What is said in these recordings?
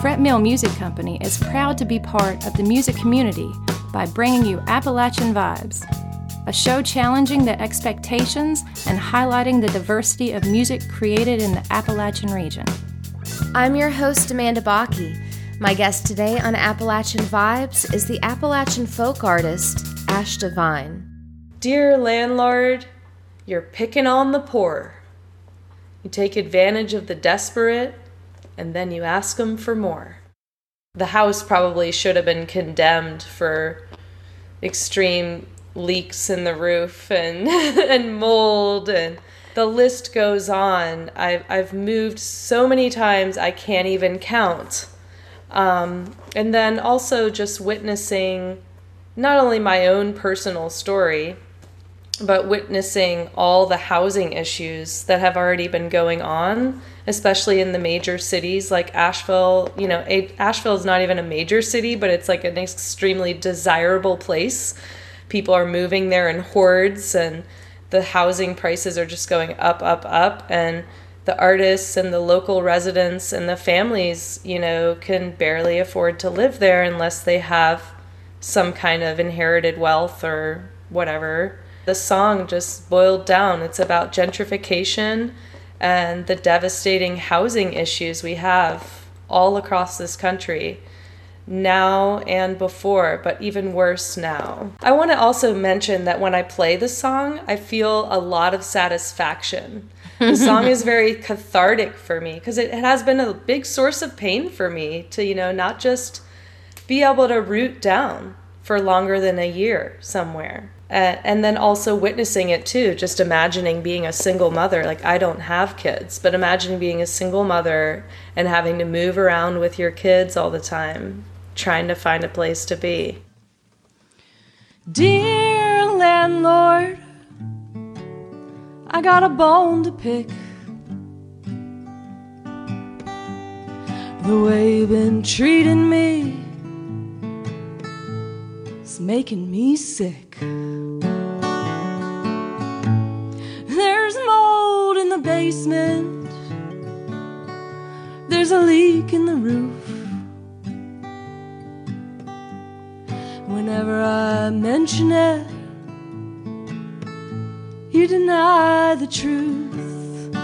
Fret Mill Music Company is proud to be part of the music community by bringing you Appalachian Vibes, a show challenging the expectations and highlighting the diversity of music created in the Appalachian region. I'm your host, Amanda Bocchi. My guest today on Appalachian Vibes is the Appalachian folk artist, Ash Devine. Dear landlord, you're picking on the poor. You take advantage of the desperate, and then you ask them for more. The house probably should have been condemned for extreme leaks in the roof and and mold and the list goes on. I've I've moved so many times I can't even count. Um, and then also just witnessing not only my own personal story, but witnessing all the housing issues that have already been going on, especially in the major cities like Asheville. You know, Asheville is not even a major city, but it's like an extremely desirable place. People are moving there in hordes, and the housing prices are just going up, up, up. And the artists and the local residents and the families, you know, can barely afford to live there unless they have some kind of inherited wealth or whatever. The song just boiled down. It's about gentrification and the devastating housing issues we have all across this country now and before, but even worse now. I want to also mention that when I play the song, I feel a lot of satisfaction the song is very cathartic for me because it, it has been a big source of pain for me to, you know, not just be able to root down for longer than a year somewhere. Uh, and then also witnessing it too, just imagining being a single mother. Like, I don't have kids, but imagine being a single mother and having to move around with your kids all the time, trying to find a place to be. Dear landlord, I got a bone to pick. The way you've been treating me is making me sick. There's a leak in the roof. Whenever I mention it, you deny the truth.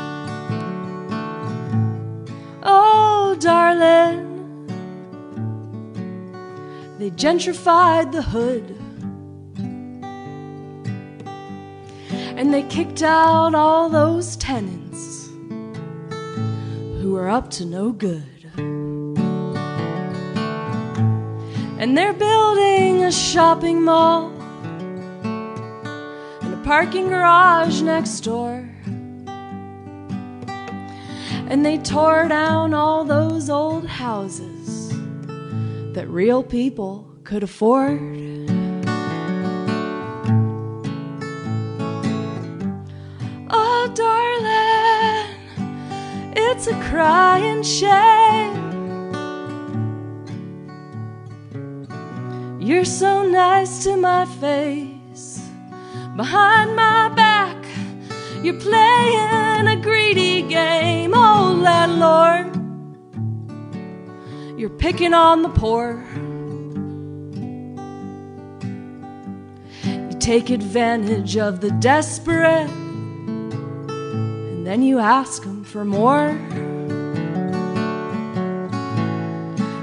Oh, darling, they gentrified the hood. And they kicked out all those tenants who are up to no good. And they're building a shopping mall and a parking garage next door. And they tore down all those old houses that real people could afford. It's a crying shame. You're so nice to my face behind my back. You're playing a greedy game, oh landlord. You're picking on the poor. You take advantage of the desperate, and then you ask them for more.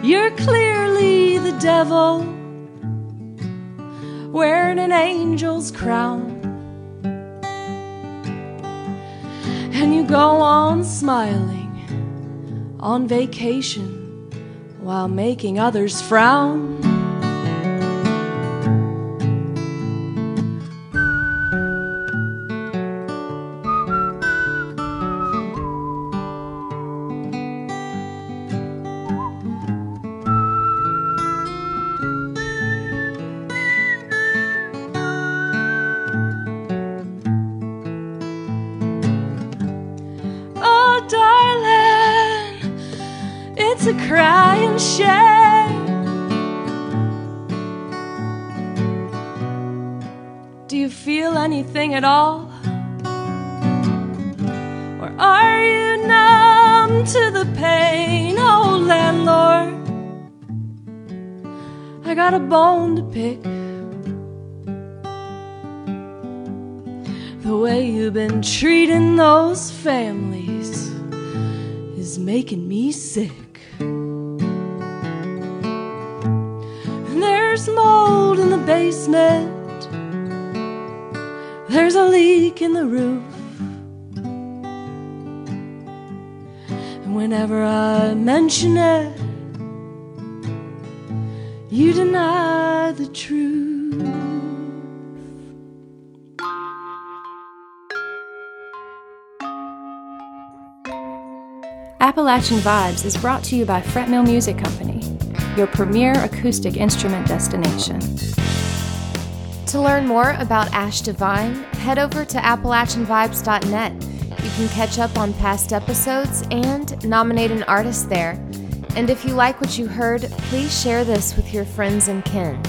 You're clearly the devil wearing an angel's crown. And you go on smiling on vacation while making others frown. Anything at all? Or are you numb to the pain, oh landlord? I got a bone to pick. The way you've been treating those families is making me sick. Mold in the basement, there's a leak in the roof. And whenever I mention it, you deny the truth. Appalachian Vibes is brought to you by Fretmill Music Company, your premier acoustic instrument destination. To learn more about Ash Devine, head over to AppalachianVibes.net. You can catch up on past episodes and nominate an artist there. And if you like what you heard, please share this with your friends and kin.